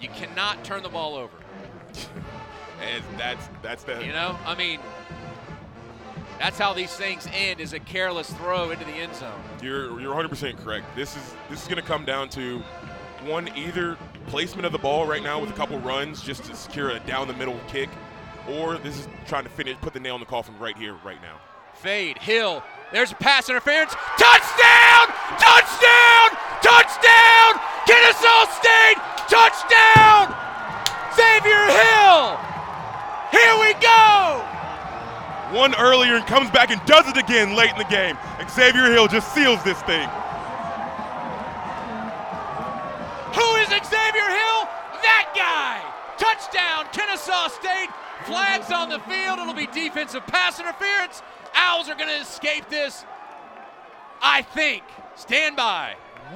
You cannot turn the ball over. And that's that's the You know, I mean, that's how these things end is a careless throw into the end zone. You're you're 100% correct. This is this is going to come down to one either placement of the ball right now with a couple runs just to secure a down the middle kick, or this is trying to finish put the nail in the coffin right here right now. Fade, Hill. There's a pass interference. Touchdown! Touchdown! Touchdown! Kennesaw State! Touchdown! Xavier Hill! Here we go! One earlier and comes back and does it again late in the game. Xavier Hill just seals this thing. Who is Xavier Hill? That guy! Touchdown, Kennesaw State. Flags on the field. It'll be defensive pass interference. Owls are going to escape this. I think. Stand by.